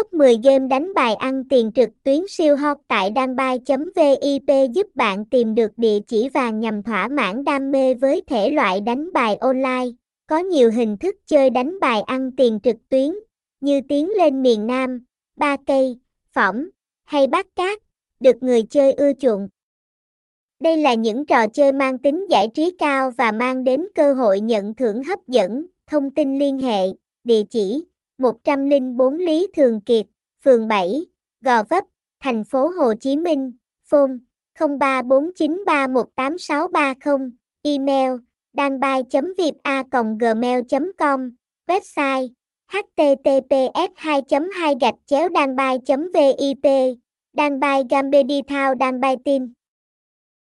top 10 game đánh bài ăn tiền trực tuyến siêu hot tại danbai.vip giúp bạn tìm được địa chỉ vàng nhằm thỏa mãn đam mê với thể loại đánh bài online. Có nhiều hình thức chơi đánh bài ăn tiền trực tuyến, như tiến lên miền Nam, ba cây, phỏng, hay bắt cát, được người chơi ưa chuộng. Đây là những trò chơi mang tính giải trí cao và mang đến cơ hội nhận thưởng hấp dẫn. Thông tin liên hệ, địa chỉ 104 Lý Thường Kiệt, phường 7, Gò Vấp, thành phố Hồ Chí Minh, phone 0349318630, email danbai.vipa.gmail.com, website https 2 2 gạch chéo danbai vip Danbai Gambedi Thao Danbai Team